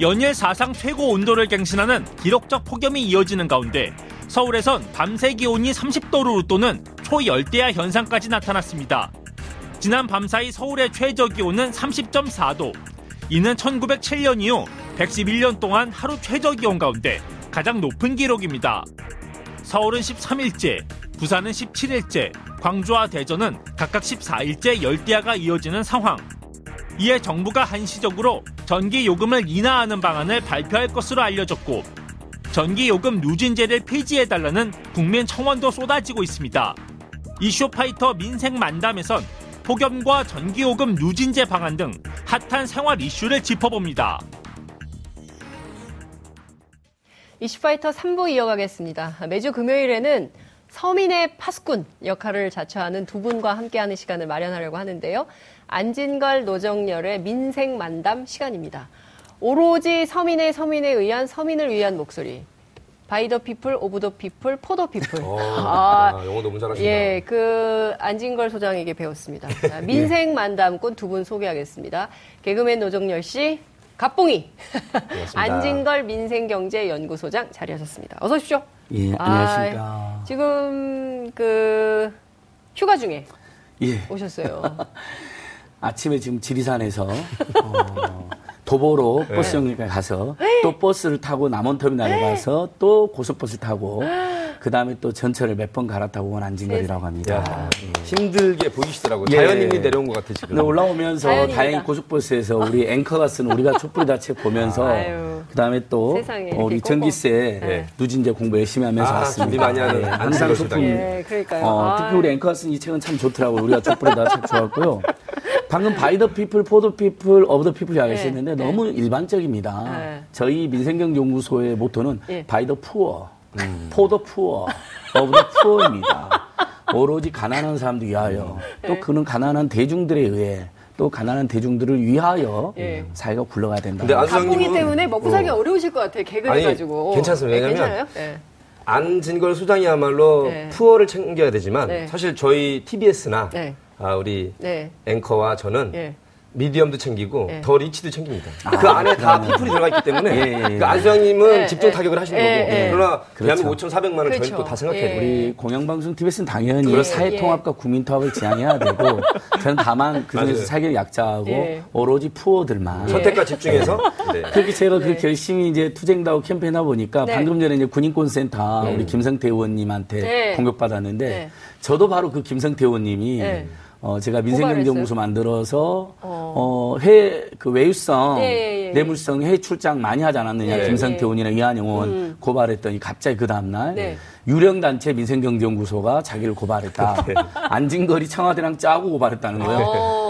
연일 사상 최고 온도를 갱신하는 기록적 폭염이 이어지는 가운데 서울에선 밤새 기온이 30도를 웃도는 초열대야 현상까지 나타났습니다. 지난 밤사이 서울의 최저 기온은 30.4도. 이는 1907년 이후 111년 동안 하루 최저 기온 가운데 가장 높은 기록입니다. 서울은 13일째, 부산은 17일째, 광주와 대전은 각각 14일째 열대야가 이어지는 상황. 이에 정부가 한시적으로 전기 요금을 인하하는 방안을 발표할 것으로 알려졌고 전기 요금 누진제를 폐지해 달라는 국민 청원도 쏟아지고 있습니다. 이슈파이터 민생 만담에선 폭염과 전기 요금 누진제 방안 등 핫한 생활 이슈를 짚어봅니다. 이슈파이터 3부 이어가겠습니다. 매주 금요일에는 서민의 파수꾼 역할을 자처하는 두 분과 함께하는 시간을 마련하려고 하는데요. 안진걸 노정렬의 민생 만담 시간입니다. 오로지 서민의 서민에 의한 서민을 위한 목소리. By the people, of the people, for the people. 아, 영어 너무 잘하신다. 예, 그 안진걸 소장에게 배웠습니다. 자, 민생 만담꾼 두 분 소개하겠습니다. 개그맨 노정렬 씨, 갑봉이. 안진걸 민생경제연구소장 자리하셨습니다. 어서 오십시오. 예, 안녕하십니까. 아, 지금 그 휴가 중에 예. 오셨어요. 아침에 지금 지리산에서 어, 도보로 네. 버스 정류장에 가서 또 버스를 타고 남원터미널에 가서 또 고속버스 타고 그 다음에 또 전철을 몇 번 갈아타고 온 안진걸이라고 합니다. 야, 힘들게 보이시더라고요. 예. 자연인이 내려온 것 같아, 지금. 올라오면서 자연입니다. 다행히 고속버스에서 우리 앵커가 쓴 우리가 촛불이다 책 보면서 아유. 그 다음에 또 세상에 어, 우리 전기세 네. 누진제 공부 열심히 하면서 아, 왔습니다. 준비 많이 하는 예, 항상 안진걸 소품. 예, 그러니까요. 어, 아. 특히 우리 앵커가 쓴 이 책은 참 좋더라고요. 우리가 촛불에다 책 좋았고요. 방금 by the people, for the people, of the people 이야기하셨는데 네, 너무 일반적입니다. 네. 저희 민생경제연구소의 모토는 예. 바이 더 푸어, 포 더 푸어, 어브 더 푸어입니다. 오로지 가난한 사람들 위하여 또 네. 그는 가난한 대중들에 의해 또 가난한 대중들을 위하여 예. 사회가 굴러가야 된다. 근데 안- 갑봉이 소장님은- 때문에 먹고 살기 어. 어. 려우실 것 같아요. 개그를 아니, 가지고. 괜찮습니다. 네, 왜냐면 괜찮아요? 예. 안진걸 소장이야말로 네. poor를 챙겨야 되지만 네. 사실 저희 TBS나 네. 아, 우리 네. 앵커와 저는 예. 미디엄도 챙기고 예. 더 리치도 챙깁니다. 그 안에 다 피플이 들어가 있기 때문에 예, 예, 예. 그안 소장님은 예, 집중 예. 타격을 하시는 예, 거고 예. 그러나 그렇죠. 대한민국 5,400만 원 그렇죠. 저희는 또다 생각해야 예. 돼요. 우리 공영방송 TBS는 당연히 예, 사회 예. 통합과 국민 통합을 지향해야 되고 저는 다만 그중에서. 사회적 약자하고 예. 오로지 푸어들만 선택과 집중해서 네. 그렇게 제가 그렇게 열심히 이제 투쟁다고 캠페인하다 보니까 네. 방금 전에 이제 군인권센터 우리 김성태 의원님한테 네. 공격받았는데 네. 저도 바로 그 김성태 의원님이 네. 어, 제가 민생경제연구소? 만들어서 어. 어, 해, 그 외유성, 예, 예, 예. 뇌물성 해외 출장 많이 하지 않았느냐. 예, 김성태 예. 의원이나 이한영 의원 음. 고발했더니 갑자기 그 다음날 네. 유령단체 민생경제연구소가 자기를 고발했다. 안진걸이 청와대랑 짜고 고발했다는 거예요.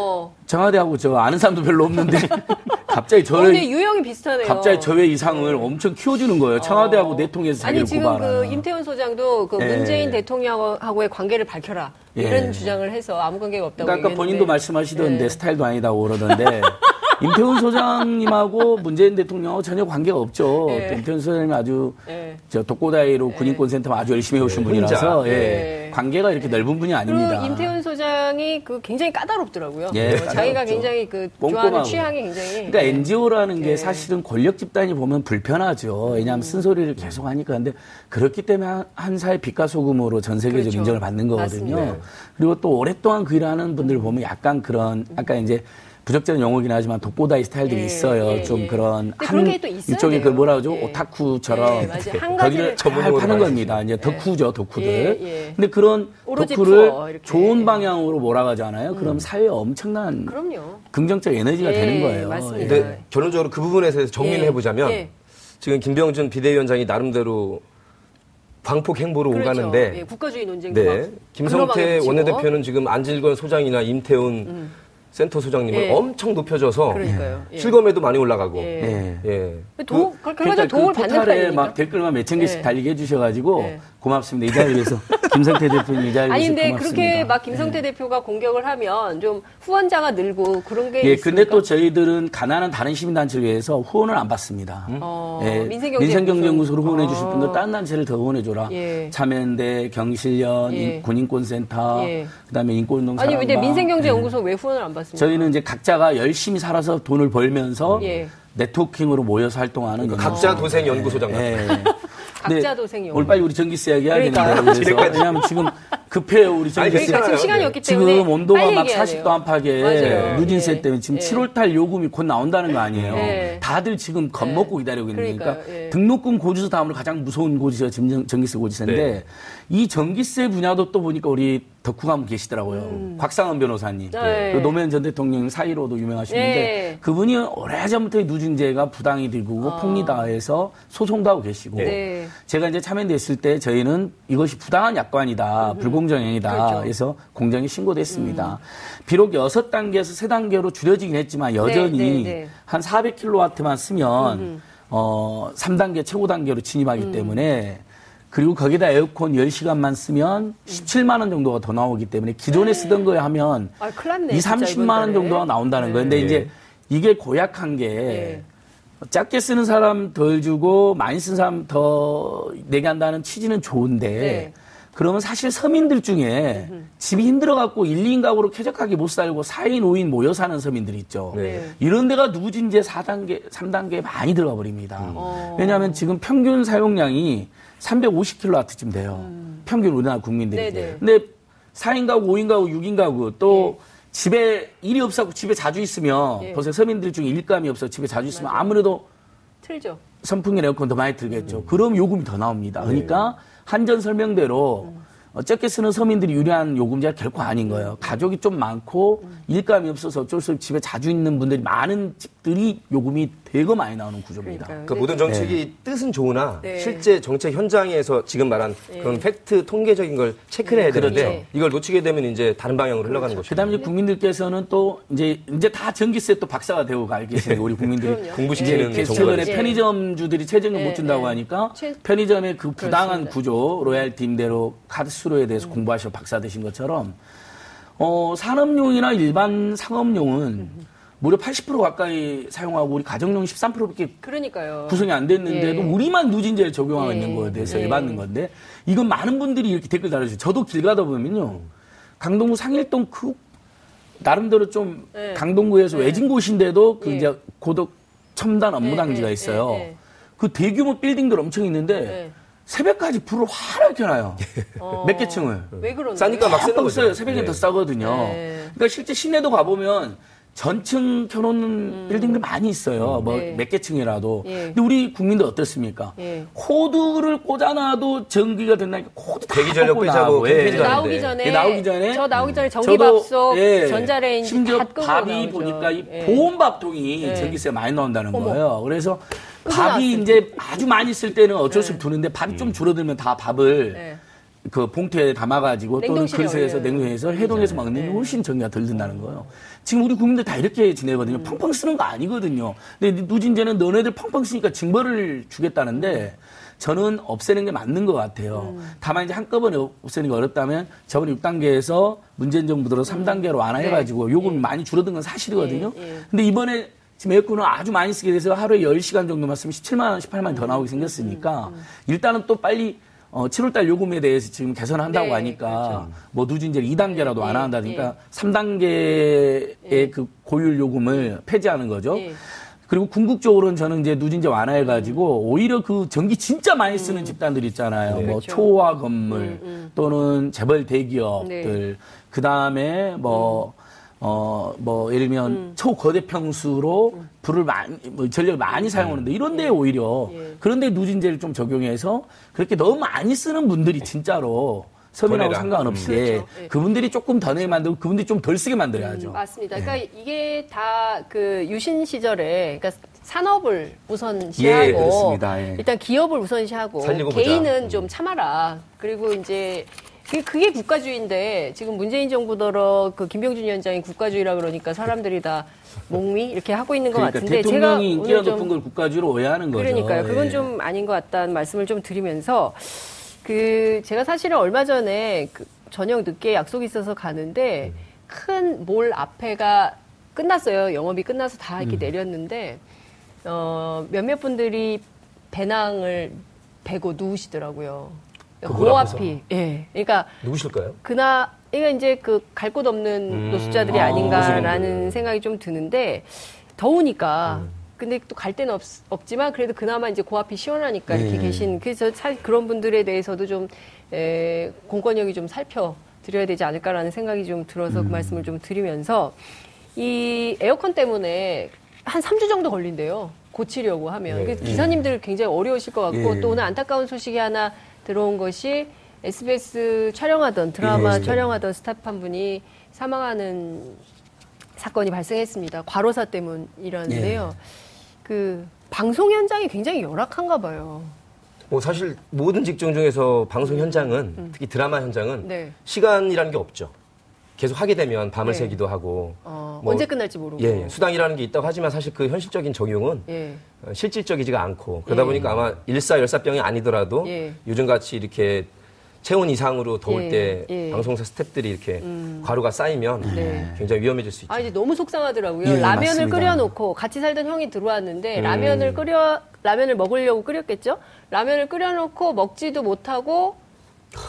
어. 청와대하고 저 아는 사람도 별로 없는데 갑자기 어, 저를 근데 유형이 비슷하네요. 갑자기 저의 이상을 엄청 키워주는 거예요. 청와대하고 어. 내통해서 아니 자기를 지금 고발하는. 그 임태훈 소장도 그 예. 문재인 대통령하고의 관계를 밝혀라 예. 이런 주장을 해서 아무 관계가 없다고 그러니까 아까 얘기했는데. 본인도 말씀하시던데 예. 스타일도 아니다고 그러던데 임태훈 소장님하고 문재인 대통령하고 전혀 관계가 없죠. 예. 또 임태훈 소장님이 아주 예. 저 독고다이로 군인권센터 아주 열심히 해오신 예, 분이라서. 예. 예. 관계가 이렇게 넓은 분이 아닙니다. 임태훈 소장이 그 굉장히 까다롭더라고요. 예, 어, 자기가. 굉장히 그. 좋아하는 취향이 굉장히. 그러니까 NGO라는 게 예. 사실은 권력 집단이 보면 불편하죠. 왜냐하면 쓴소리를 계속 하니까. 근데 그렇기 때문에 한- 한 사회 빛과 소금으로 전 세계적 그렇죠. 인정을 받는 거거든요. 맞습니다. 그리고 또 오랫동안 그 일하는 분들 보면 약간 그런, 아까 이제 부적절한 용어긴 하지만 독고다이 스타일들이 예, 있어요. 예, 좀 예. 그런 일종의 돼요. 그 뭐라 그러죠? 예. 오타쿠처럼 예. 한 거기를 가지를 잘 파는 겁니다. 이제 덕후죠, 덕후들. 예, 예. 근데 그런 덕후를. 좋은 예. 방향으로 몰아가잖아요. 그럼 사회에 엄청난 그럼요. 긍정적 에너지가 예, 되는 거예요. 맞습니다. 예. 근데 결론적으로 그 부분에 대해서 정리를 예. 해보자면 예. 지금 김병준 비대위원장이 나름대로 광폭 행보로 그렇죠. 오가는데 예, 국가주의 논쟁도 네. 막 김성태. 원내대표는 지금 안질건 소장이나 임태훈 센터 소장님을 예. 엄청 높여줘서 그러니까요. 예. 실검에도 많이 올라가고 예. 예. 예. 도, 그, 결과적으로 도움을 그 받는 편이니까. 막 댓글만 몇 천 개씩 예. 달리게 해주셔가지고 예. 고맙습니다. 이 자리에서 김성태 대표님 이 자리에서 아니 근데 고맙습니다. 그렇게 막 김성태 대표가 공격을 하면 좀 후원자가 늘고 그런 게 예, 있습니까? 근데 또 저희들은 가난한 다른 시민 단체를 위해서 후원을 안 받습니다. 어, 예, 민생경제 민생경제연구소로 후원해 주실 아. 분들 다른 단체를 더 후원해 줘라. 예. 참여연대, 경실련, 예. 인- 군인권센터, 예. 그다음에 인권운동 아니 근데. 민생경제연구소 예. 왜 후원을 안 받습니까? 저희는 이제 각자가 열심히 살아서 돈을 벌면서 예. 네트워킹으로 모여서 활동하는 그러니까 각자 연구소. 도생 연구소장 같은. 예. 각자 근데 도생 연구소. 오늘 빨리 우리 전기세 이야기 해야 그러니까요. 되는데 그래서 왜냐하면 지금 급해요 우리 전기세. 아니, 그러니까 지금 시간이 없기 때문에 지금 온도가 빨리 막 얘기해야 40도 돼요. 안팎에 맞아요. 누진세 예. 때문에 지금 예. 7월달 요금이 곧 나온다는 거 아니에요. 예. 다들 지금 겁먹고 기다리고 있는 거니까 그러니까요. 예. 등록금 고지서 다음으로 가장 무서운 고지서가 지금 전- 전기세 고지서인데 네. 이 전기세 분야도 또 보니까 우리 덕후가 한분 계시더라고요. 곽상은 변호사님. 음. 네. 그 노무현 전 대통령 사이로도 유명하시는데 네. 그분이 오래전부터 이 누진제가 부당이 되고 폭리다해서 소송도 하고 계시고 아. 네. 제가 이제 참여됐을 때 저희는 이것이 부당한 약관이다, 불공정행위다 그렇죠. 음. 해서 공정에 신고됐습니다. 비록 여섯 단계에서 세 단계로 줄여지긴 했지만 여전히 네, 네, 네. 한 400kW만 쓰면 어 3단계 최고 단계로 진입하기 음. 때문에 그리고 거기다 에어컨 10시간만 쓰면 17만 원 정도가 더 나오기 때문에 기존에 쓰던 거에 하면 아, 큰일 났네. 2, 진짜 30만 원 정도가. 나온다는 거예요. 근데 네. 이제 이게 고약한 게 네. 작게 쓰는 사람 덜 주고 많이 쓰는 사람 더 내게 한다는 취지는 좋은데 네. 그러면 사실 서민들 중에 집이 힘들어갖고 1, 2인 가구로 쾌적하게 못 살고 4인, 5인 모여 사는 서민들 있죠. 네. 이런 데가 누진제 4단계, 3단계에 많이 들어가 버립니다. 어. 왜냐하면 지금 평균 사용량이 350kW쯤 돼요. 평균 우리나라 국민들이. 음. 네네. 근데 4인 가구, 5인 가구, 6인 가구 또 집에 일이 없어서 집에 자주 있으면 예. 보세요. 서민들 중에 일감이 없어 집에 자주 있으면 아무래도 틀죠. 선풍기 에어컨 더 많이 들겠죠. 음. 그럼 요금이 더 나옵니다. 그러니까 한전 설명대로 어, 적게 쓰는 서민들이 유리한 요금제가 결코 아닌 음. 거예요. 가족이 좀 많고 일감이 없어서 어쩔 수 없이 집에 자주 있는 분들이 많은 집 들이 요금이 되게 많이 나오는 구조입니다. 그러니까요. 그러니까 모든 정책이 뜻은 좋으나 네. 실제 정책 현장에서 지금 말한 그런 팩트 통계적인 걸 체크를 해야 되는데 그렇죠. 이걸 놓치게 되면 이제 다른 방향으로 흘러가는 것이죠. 그다음에 이제 국민들께서는 또 이제 이제 다 전기세 또 박사가 되고 가 계시는 우리 국민들이. 공부시키는 최근에. 편의점주들이 최저임금 네, 못 준다고 네. 하니까 최- 편의점의 그 부당한 그렇습니다. 구조 로열티 임대로 카드 수수료에 대해서 음. 공부하셔 박사 되신 것처럼 어 산업용이나 일반 상업용은 음. 무려 80% 가까이 사용하고 우리 가정용 13%밖에 그러니까요. 구성이 안 됐는데도 예. 우리만 누진제를 적용하고 예. 있는 거에 대해서 예. 열받는 건데 이건 많은 분들이 이렇게 댓글 달아주세요. 저도 길 가다 보면요. 강동구 상일동 그 나름대로 좀 예. 강동구에서 외진 곳인데도 그 예. 이제 고덕 첨단 업무당지가 예, 예, 있어요. 예, 예. 그 대규모 빌딩들 엄청 있는데 예. 새벽까지 불을 화를 켜놔요. 어. 몇개 층을. 왜 그러는 싸니까 막 쓰는 거죠. 써요. 새벽에 네. 더 싸거든요. 네. 그러니까 실제 시내도 가보면 전층 켜놓는 빌딩들 많이 있어요. 뭐 음. 네. 몇개 층이라도. 예. 근데 우리 국민들 어떻습니까? 예. 코드를 꽂아놔도 전기가 된다니까 코드 다 대기 전력 꽂고 나가고, 예. 나오기 전에 예, 나오기 전에 저 나오기 전에 저도, 전기밥솥, 예, 전자레인지 심지어 다 끄고 밥이 나오죠. 보니까 이 예. 보온밥통이 예. 전기세 많이 나온다는 어머. 거예요. 그래서 밥이 이제 아주 많이 쓸 때는 어쩔 수 없이 두는데 밥이 좀 줄어들면 다 밥을 예. 그 봉투에 담아가지고 또는 그릇에서. 냉동해서 해동해서 먹는 게 훨씬 전기가 덜 든다는 거예요. 지금 우리 국민들 다 이렇게 지내거든요. 음. 펑펑 쓰는 거 아니거든요. 근데 누진제는 너네들 펑펑 쓰니까 징벌을 주겠다는데 저는 없애는 게 맞는 것 같아요. 음. 다만 이제 한꺼번에 없애는 게 어렵다면 저번에 6단계에서 문재인 정부 들어 3단계로 완화해가지고 요금이 많이 줄어든 건 사실이거든요. 예, 예. 근데 이번에 지금 에어컨을 아주 많이 쓰게 돼서 하루에 10시간 정도만 쓰면 17만 원, 18만 원 더 나오게 생겼으니까 일단은 또 빨리 어, 7월달 요금에 대해서 지금 개선한다고 네, 하니까 그렇죠. 뭐 누진제를 2단계라도 예, 완화한다니까 예. 3단계의 그 고율 요금을 폐지하는 거죠. 예. 그리고 궁극적으로는 저는 이제 누진제 완화해가지고 오히려 그 전기 진짜 많이 쓰는 집단들 있잖아요. 뭐 그렇죠. 초화 건물 또는 재벌 대기업들 네. 그 다음에 뭐 어, 뭐, 예를 들면, 초거대 평수로 불을 많이, 뭐, 전력을 많이 사용하는데, 이런 데 오히려, 예. 그런데 누진제를 좀 적용해서, 그렇게 너무 많이 쓰는 분들이 진짜로, 서민하고 더 내라. 상관없이, 그렇죠. 예. 그분들이 조금 더 내게 만들고, 그분들이 좀 덜 쓰게 만들어야죠. 맞습니다. 그러니까 이게 다 그 유신 시절에 그러니까 산업을 예, 우선시하고 그렇습니다. 예. 일단 기업을 우선시하고. 개인은 좀 참아라. 그리고 이제 그게, 그게 국가주의인데 지금 문재인 정부더러 그 김병준 위원장이 국가주의라 그러니까 사람들이 다 목미 이렇게 하고 있는 것 그러니까 같은데 제가 인기가 높은 걸 국가주의로 오해하는 거죠. 그러니까요. 그건 예. 좀 아닌 것 같다는 말씀을 좀 드리면서 그 제가 사실은 얼마 전에 그 저녁 늦게 약속이 있어서 가는데 큰 몰 앞에가 끝났어요. 영업이 끝나서 다 음. 이렇게 내렸는데 어 몇몇 분들이 배낭을 베고 누우시더라고요. 그몰 앞에서? 앞이 예. 그러니까 누구실까요? 그나 이거 이제 그 갈 곳 없는 음. 노숙자들이 아, 아닌가라는 노숙인들. 생각이 좀 드는데 더우니까 근데 또 갈 데는 없, 없지만 그래도 그나마 이제 고앞이 시원하니까 이렇게 네. 계신 그래서 사 그런 분들에 대해서도 좀 에, 공권력이 좀 살펴 드려야 되지 않을까라는 생각이 좀 들어서 그 말씀을 좀 드리면서 이 에어컨 때문에 한 3주 정도 걸린대요. 고치려고 하면. 네. 그래서 기사님들 굉장히 어려우실 것 같고 예. 또 오늘 안타까운 소식이 하나 들어온 것이 SBS 촬영하던 드라마 예. 촬영하던 스태프 한 분이 사망하는 사건이 발생했습니다. 과로사 때문이라는데요. 그 방송 현장이 굉장히 열악한가 봐요. 뭐 사실 모든 직종 중에서 방송 현장은 특히 드라마 현장은 음. 네. 시간이라는 게 없죠. 계속 하게 되면 밤을 네. 새기도 하고 어, 뭐, 언제 끝날지 모르고. 예, 예. 수당이라는 게 있다고 하지만 사실 그 현실적인 적용은 예. 어, 실질적이지가 않고 그러다 예. 보니까 아마 일사 열사병이 아니더라도 예. 요즘같이 이렇게 체온 이상으로 더울 예, 때 예. 방송사 스탭들이 이렇게 과로가 쌓이면 네. 굉장히 위험해질 수 있죠. 아 이제 너무 속상하더라고요. 예, 라면을 맞습니다. 끓여놓고 같이 살던 형이 들어왔는데 음. 라면을 끓여 라면을 먹으려고 끓였겠죠. 라면을 끓여놓고 먹지도 못하고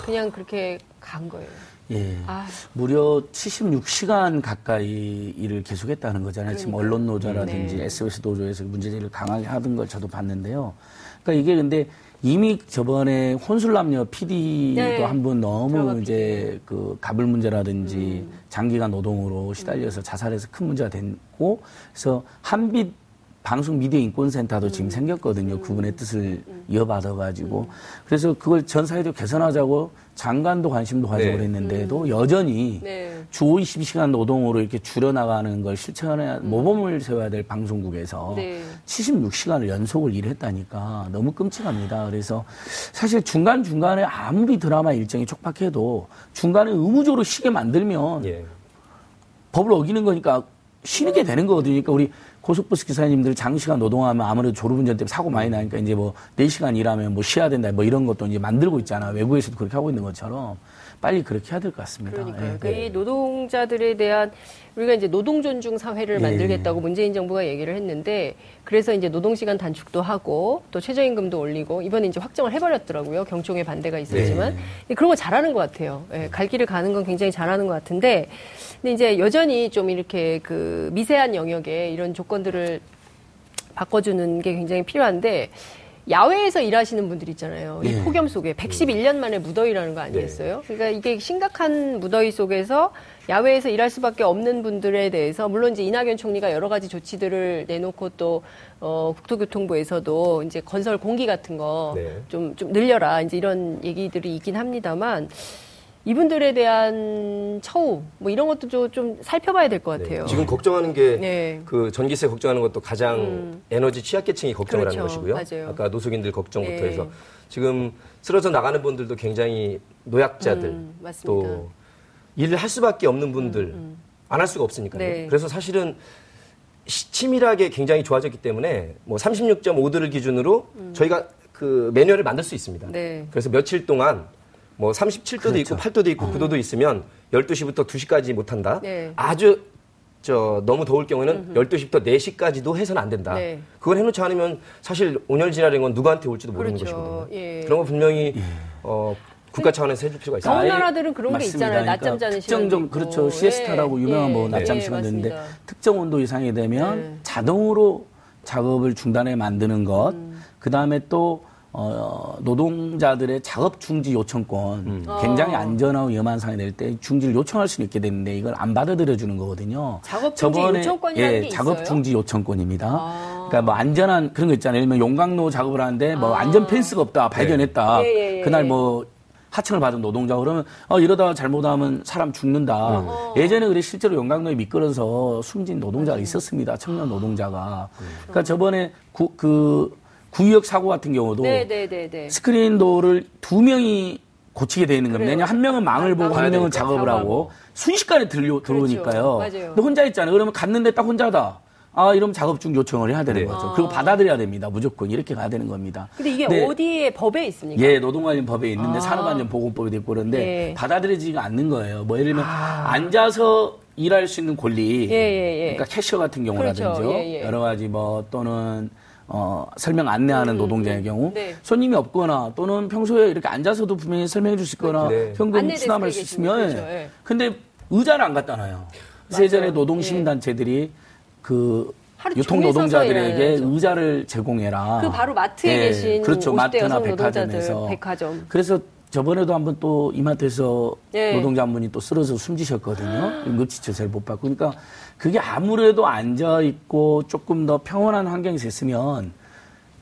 그냥 그렇게 간 거예요. 예. 아. 무려 76시간 가까이 일을 계속했다는 거잖아요. 지금 언론 노조라든지 네. SBS 노조에서 문제제기를 강하게 하던 걸 저도 봤는데요. 그러니까 이게 근데 이미 저번에 혼술남녀 PD도 네. 한분 드라마 너무. 이제 그 가불 문제라든지 장기간 노동으로 시달려서 자살해서 큰 문제가 됐고 그래서 한빛 방송 미디어 인권센터도 지금 생겼거든요. 그분의 뜻을 이어받아가지고 그래서 그걸 전 사회도 개선하자고 장관도 관심도 가지고 네. 그랬는데도 여전히 네. 주 52시간 노동으로 이렇게 줄여나가는 걸 실천해야 모범을 세워야 될 방송국에서 네. 76시간을 연속을 일했다니까 너무 끔찍합니다. 그래서 사실 중간중간에 아무리 드라마 일정이 촉박해도 중간에 의무적으로 쉬게 만들면 예. 법을 어기는 거니까 쉬게 되는 거거든요. 그러니까 우리 고속버스 기사님들 장시간 노동하면 아무래도 졸음운전 때문에 사고 많이 나니까 이제 뭐 4시간 일하면 뭐 쉬어야 된다 뭐 이런 것도 이제 만들고 있잖아. 외국에서도 그렇게 하고 있는 것처럼 빨리 그렇게 해야 될 것 같습니다. 그러니까요. 예. 그이 노동자들에 대한 우리가 이제 노동 존중 사회를 예. 만들겠다고 문재인 정부가 얘기를 했는데 그래서 이제 노동 시간 단축도 하고 또 최저임금도 올리고 이번에 이제 확정을 해버렸더라고요. 경총의 반대가 있었지만 근데 그런 거 잘하는 것 같아요. 예, 갈 길을 가는 건 굉장히 잘하는 것 같은데 근데 이제 여전히 좀 이렇게 그 미세한 영역에 이런 조건들을 바꿔주는 게 굉장히 필요한데 야외에서 일하시는 분들 있잖아요. 이 예. 폭염 속에 111년 만에 무더위라는 거 아니겠어요? 그러니까 이게 심각한 무더위 속에서 야외에서 일할 수밖에 없는 분들에 대해서 물론 이제 이낙연 총리가 여러 가지 조치들을 내놓고 또 어, 국토교통부에서도 이제 건설 공기 같은 거좀 네. 좀 늘려라 이제 이런 얘기들이 있긴 합니다만 이분들에 대한 처우 뭐 이런 것도 좀, 좀 살펴봐야 될것 네. 같아요. 지금 걱정하는 게 네. 그 전기세 걱정하는 것도 가장 에너지 취약계층이 걱정을 그렇죠. 하는 것이고요. 맞아요. 아까 노숙인들 걱정부터 네. 해서 지금 쓰러져 나가는 분들도 굉장히 노약자들 음. 또 일을 할 수밖에 없는 분들 안할 수가 없으니까요. 네. 그래서 사실은 시- 치밀하게 굉장히 좋아졌기 때문에 뭐 36.5도를 기준으로 저희가 그 매뉴얼을 만들 수 있습니다. 음. 네. 그래서 며칠 동안 뭐 37도도 있고 8도도 있고 9도도 있으면 12시부터 2시까지 못 한다. 네. 아주 저 너무 더울 경우에는 12시부터 4시까지도 해서는 안 된다. 네. 그걸 해놓지 않으면 사실 온열지라는 건 누구한테 올지도 모르는 그렇죠. 것이거든요. 예. 그런 거 분명히 어, 국가 차원에서 해줄 필요가 있습니다. 더운 나라들은 그런 게 맞습니다. 있잖아요. 그러니까 낮잠 자는 특정 시간도 좀 있고. 그렇죠. 시에스타라고 예, 유명한 뭐 예, 낮잠 예, 시간 되는데 맞습니다. 특정 온도 이상이 되면 네. 자동으로 작업을 중단해 만드는 것. 음. 그 다음에 또 어, 노동자들의 작업 중지 요청권 음. 굉장히 어. 안전하고 위험한 상황이 될 때 중지를 요청할 수 있게 되는데 이걸 안 받아들여 주는 거거든요. 작업 중지 요청권이라는 예, 게 작업 있어요? 중지 요청권입니다. 아. 그러니까 뭐 안전한 그런 거 있잖아요. 예를 들면 용광로 작업을 하는데 뭐 아. 안전 펜스가 없다 발견했다. 예, 예, 예, 그날 예. 뭐 하청을 받은 노동자 그러면 어, 이러다가 잘못하면 사람 죽는다. 어. 예전에 그래 실제로 용광로에 미끄러서 숨진 노동자가 있었습니다. 청년 노동자가. 그러니까 저번에 구, 그 구역 사고 같은 경우도 네, 네, 네, 네. 스크린 도어를 두 명이 고치게 돼 있는 겁니다. 왜냐면 한 명은 망을 아, 보고 한 명은 작업을. 하고 순식간에 들려, 들어오니까요. 맞아요. 근데 혼자 있잖아요. 그러면 갔는데 딱 혼자다. 아, 이러면 작업 중 요청을 해야 되는 네. 거죠. 아. 그리고 받아들여야 됩니다. 무조건. 이렇게 가야 되는 겁니다. 근데 이게 네. 어디에 법에 있습니까? 예, 노동관련 법에 있는데 아. 산업안전보건법에도 있고 그런데 예. 받아들여지지가 않는 거예요. 뭐 예를 들면 앉아서 일할 수 있는 권리. 예, 예, 예. 그러니까 캐셔 같은 경우라든지 그렇죠. 예, 예. 여러 가지 뭐 또는 어, 설명 안내하는 노동자의 경우 네. 손님이 없거나 또는 평소에 이렇게 앉아서도 분명히 설명해 줄 수 있거나 네. 현금 안내 수납할 수 있으면 그렇죠. 예. 근데 의자를 안 갖다 놔요. 그래서 예전에 맞아요. 노동시민단체들이 그 하루 유통 노동자들에게. 의자를 제공해라. 그 바로 마트에 예, 계신 그렇죠. 50대 마트나 백화점에서. 백화점. 그래서 저번에도 한번 또 이마트에서 예. 노동자 한 분이 또 쓰러져 숨지셨거든요. 응급치료 잘못 받고. 그러니까 그게 아무래도 앉아 있고 조금 더 평온한 환경에서 있으면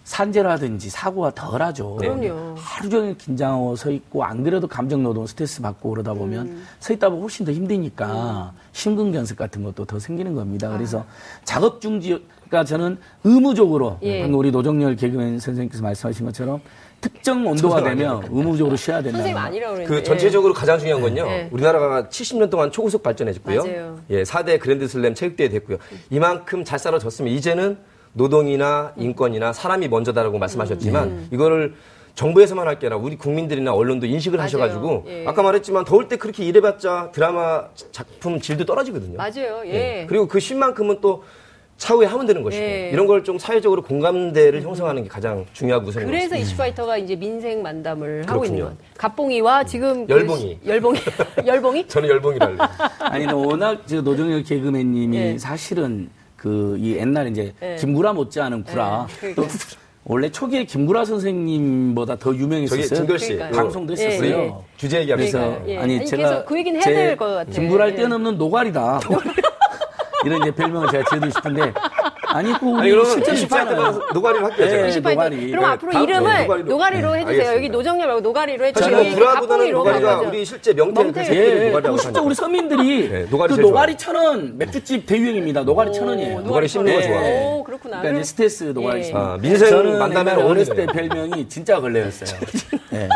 산재라든지 사고가 덜하죠. 그럼요. 하루 종일 긴장하고 서 있고 안 그래도 감정 노동 스트레스 받고 그러다 보면 음. 서 있다 보면 훨씬 더 힘드니까 심근경색 같은 것도 더 생기는 겁니다. 그래서 작업 중지 그러니까 저는 의무적으로 아. 예. 방금 우리 노정열 개그맨 선생님께서 말씀하신 것처럼 특정 온도가 되면 의무적으로 쉬어야 된다. 선생님 아니라고 그랬는데. 그 전체적으로 가장 중요한 건요. 네. 우리나라가 70년 동안 초고속 발전했고요. 맞아요. 예, 4대 그랜드슬램 체육대회 됐고요. 이만큼 잘 싸워졌으면 이제는 노동이나 인권이나 사람이 먼저다라고 말씀하셨지만 음. 이거를 정부에서만 할 게 아니라 우리 국민들이나 언론도 인식을 맞아요. 하셔가지고 예. 아까 말했지만 더울 때 그렇게 일해봤자 드라마 작품 질도 떨어지거든요. 맞아요. 예. 예. 그리고 그 쉼만큼은 또 차후에 하면 되는 것이고 예. 이런 걸 좀 사회적으로 공감대를 형성하는 게 가장 중요하고 우선인 것 그래서 같습니다. 이슈파이터가 이제 민생 만담을 하고 있는 그렇군요. 건. 갑봉이와 지금 그 열봉이. 시- 열봉이 열봉이 저는 열봉이랄래요. 아니, 워낙 저 노정렬 개그맨님이 예. 사실은 그 이 옛날에 이제 예. 김구라 못지않은 구라. 예, 또 그러니까. 원래 초기에 김구라 선생님보다 더 유명했었어요. 저기 진걸 씨. 방송도 예, 했었어요. 예. 주제 얘기하면서 그러니까요. 예. 아니, 아니, 제가 그 얘기는 해야 제 될것 같아요. 김구라를 예. 뛰어넘는 노가리다. 이런 이제 별명을 제가 지어드리고 싶은데 아니 그 우리 아니 실제로 issue fighter가 노가리를 할게요. 예. 제가. issue fighter. 노가리. 그럼 네, 앞으로 다음 이름을 주에 노가리로. 노가리로 네, 해주세요. 여기. 노정렬 말고 노가리로 해주세요. 갑봉이로 노가리가. 우리 실제 명태를 명태. 그래서 예, 노가리라고 하니까. 우리 서민들이 네, 노가리 그 노가리 천원 맥주집 대유행입니다. 노가리 천 원이에요. 노가리 씹는 거 예. 좋아. 오, 그렇구나. 그러니까 이제 스트레스 노가리 예. 씹는 거. 아, 민생 저는 만나면 어렸을 때. 별명이 진짜 걸레였어요. 예.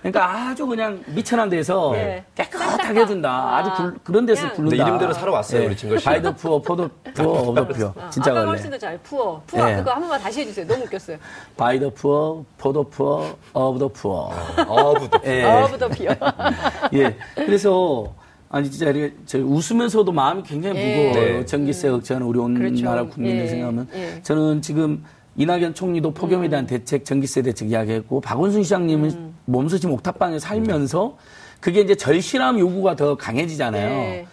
그러니까 아주 그냥 미천한 데서 예. 깨끗하게 해준다. 아주 굴- 그런 데서 그냥. 부른다. 이름대로 살아왔어요, 우리 진걸 씨. By the poor, for the poor, of the poor. 진짜 아까. 훨씬 더 잘 푸어. 푸어 예. 그거 한 번만 다시 해주세요. 너무 웃겼어요. By the poor, for the poor, of the poor. Of the. 예. Of the beer. 예. 그래서 아니 진짜 이렇게 저 웃으면서도 마음이 굉장히 예. 무거워요. 네. 전기세 억제하는 우리 온 그렇죠. 나라 국민들 예. 생각하면 예. 저는 지금 이낙연 총리도 폭염에 대한 대책, 전기세 대책 이야기했고 박원순 시장님은 음. 몸소 지금 옥탑방에 살면서 그게 이제 절실함 요구가 더 강해지잖아요. 예.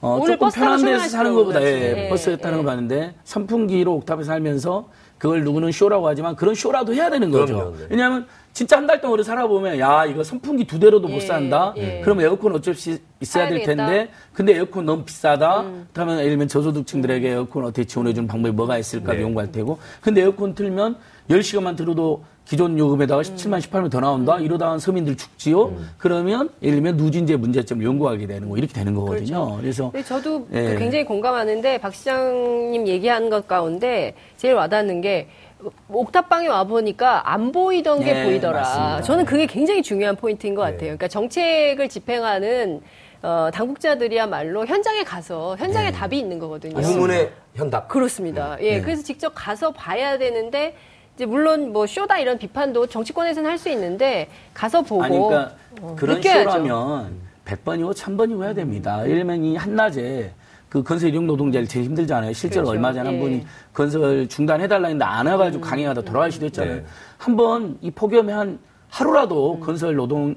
어, 조금 편한 데서 사는 것보다 예, 예, 버스에 타는 예. 거 봤는데 선풍기로 옥탑에 살면서 그걸 누구는 쇼라고 하지만 그런 쇼라도 해야 되는 거죠. 그럼요, 네. 왜냐하면 진짜 한 달 동안 우리 살아보면 야 이거 선풍기 두 대로도 못 예, 산다. 예. 그럼 에어컨 어쩔 수 있어야 될 되겠다. 음. 텐데 근데 에어컨 너무 비싸다. 그러면 예를 들면 저소득층들에게 에어컨 어떻게 지원해주는 방법이 뭐가 있을까 네. 연구할 테고 근데 에어컨 틀면 10시간만 들어도 기존 요금에다가 17만 18만 더 나온다. 이러다가 서민들 죽지요. 그러면 예를 들면 누진제 문제점을 연구하게 되는 거 이렇게 되는 거거든요. 그래서 근데 저도 그 예. 굉장히 공감하는데 박 시장님 얘기한 것 가운데 제일 와닿는 게 옥탑방에 와 보니까 안 보이던 게 네, 보이더라. 맞습니다. 저는 그게 굉장히 중요한 포인트인 것 같아요. 그러니까 정책을 집행하는 어, 당국자들이야말로 현장에 가서 현장에 네. 답이 있는 거거든요. 우문의 현답. 그렇습니다. 네. 예, 그래서 직접 가서 봐야 되는데 이제 물론 뭐 쇼다 이런 비판도 정치권에서는 할 수 있는데 가서 보고 아니, 그러니까 어, 그런 느껴야죠. 쇼라면 100번이고 1000번이고 해야 됩니다. 예를 들면 이 한낮에 그 건설 이용 노동자를 제일 힘들잖아요. 실제로 그렇죠. 얼마 전에 한 예. 분이 건설 중단해달라 했는데 안 와가지고 강행하다 돌아가시도 했잖아요. 네. 한번 이 폭염에 한 하루라도 건설 노동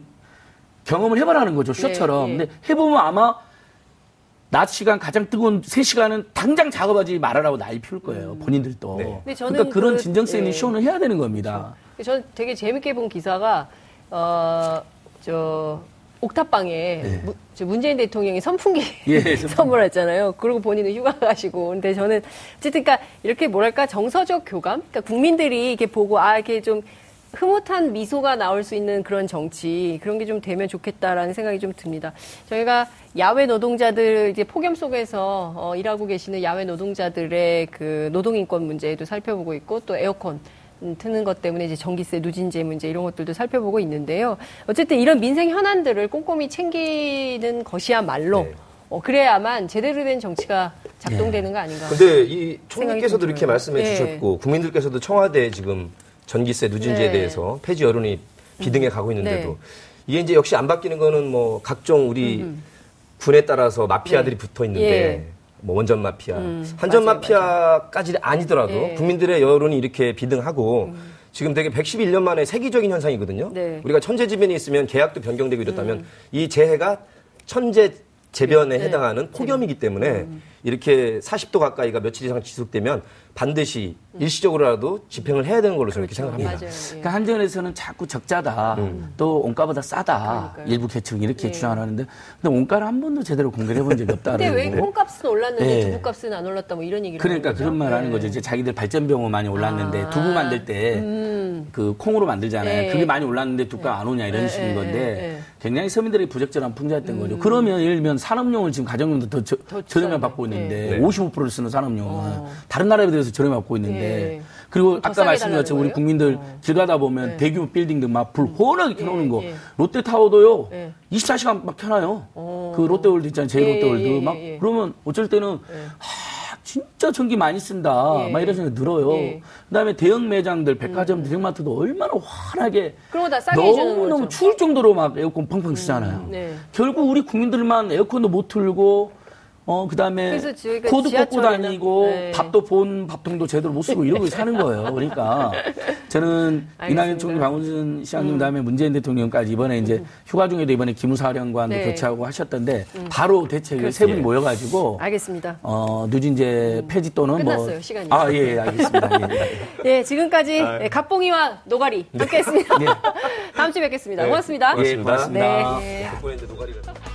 경험을 해보라는 거죠. 쇼처럼. 예, 예. 근데 해보면 아마 낮 시간 가장 뜨거운 3시간은 당장 작업하지 말아라고 난리 피울 거예요. 본인들도. 네. 근데 저는 그러니까 그런 그- 진정성 있는 예. 쇼는 해야 되는 겁니다. 저는 되게 재밌게 본 기사가 어 저 옥탑방에 무- 저 문재인 대통령이 선풍기 예. 선물했잖아요. 그리고 본인은 휴가 가시고. 근데 저는 어쨌든 그러니까 이렇게 뭐랄까 정서적 교감, 그러니까 국민들이 이렇게 보고 아 이렇게 좀 흐뭇한 미소가 나올 수 있는 그런 정치 그런 게 좀 되면 좋겠다라는 생각이 좀 듭니다. 저희가 야외 노동자들 이제 폭염 속에서 어, 일하고 계시는 야외 노동자들의 그 노동 인권 문제도 살펴보고 있고 또 에어컨 음, 트는 것 때문에 이제 전기세 누진제 문제 이런 것들도 살펴보고 있는데요. 어쨌든 이런 민생 현안들을 꼼꼼히 챙기는 것이야말로 네. 어, 그래야만 제대로 된 정치가 작동되는 거 아닌가. 근데 이 총리께서도 좀 이렇게. 말씀해 네. 주셨고 국민들께서도 청와대 지금 전기세 누진제에 네. 대해서 폐지 여론이 비등해 가고 있는데도 네. 이게 이제 역시 안 바뀌는 거는 뭐 각종 우리 군에 따라서 마피아들이 붙어 있는데 예. 뭐 원전 마피아, 한전 맞아요, 마피아까지 아니더라도 예. 국민들의 여론이 이렇게 비등하고 지금 되게 111년 만에 세계적인 현상이거든요. 네. 우리가 천재지변이 있으면 계약도 변경되고 이렇다면 이 재해가 천재 재변에 네. 해당하는 폭염이기 때문에 이렇게 40도 가까이가 며칠 이상 지속되면 반드시 일시적으로라도 집행을 해야 되는 걸로 저는 이렇게 생각합니다. 맞아요. 예. 그러니까 한전에서는 자꾸 적자다, 또 원가보다 싸다 그러니까요. 일부 계층 이렇게 예. 주장을 하는데, 근데 원가를 한 번도 제대로 공개를 해본 적이 없다. 근데 왜. 콩값은 올랐는데 네. 두부값은 안 올랐다 뭐 이런 얘기를 그러니까 하는 거죠? 그런 말 하는 네. 거죠. 이제 자기들 발전비용 많이 올랐는데 아. 두부 만들 때그 음. 콩으로 만들잖아요. 네. 그게 많이 올랐는데 두부가 안 오르냐 이런 네, 식인 네, 건데 네, 네. 굉장히 서민들이 부적절한 풍자였던 거죠. 그러면 예를 들면 산업용을 지금 가정용도 더, 저, 더 비싼데. 받고 있는데 네. 55%를 쓰는 산업용은 어. 다른 나라에 비해서 저렴해 받고 있는데 네. 그리고 더 아까 말씀드린 것처럼 우리? 국민들 어. 길 가다 보면 네. 대규모 빌딩들 막불 훤하게 켜놓는 거 예. 롯데타워도요 예. 24시간 막 켜놔요. 어. 그 롯데월드 있잖아요. 제일 예, 롯데월드 예, 예, 막 예. 그러면 어쩔 때는 예. 하, 진짜 전기 많이 쓴다. 예. 막 이런 생각이 들어요. 예. 그다음에 대형 매장들, 백화점, 대형마트도 얼마나 환하게 그런 거다 싸게 해주는 너무 너무 거죠. 추울 정도로 막 에어컨 펑펑 쓰잖아요. 네. 결국 우리 국민들만 에어컨도 못 틀고 어 그 다음에 저희가 코드 꽂고 지하철이나- 다니고 네. 밥도 본 밥통도 제대로 못 쓰고 이러고 사는 거예요. 그러니까 저는. 음. 이낙연 총리, 박원순 시장님 다음에 문재인 대통령까지 이번에 이제 휴가 중에도 이번에 기무사령관도 네. 교체하고 하셨던데 바로 대책을 세 분이 모여가지고 알겠습니다. 어, 누진제 폐지 또는 뭐. 끝났어요, 시간이. 아, 예, 예, 알겠습니다. 예, 예. 네, 지금까지 네, 갑봉이와 노가리 함께 했습니다. 다음 주에 뵙겠습니다. 고맙습니다. 예, 고맙습니다. 네. 노가리가 오늘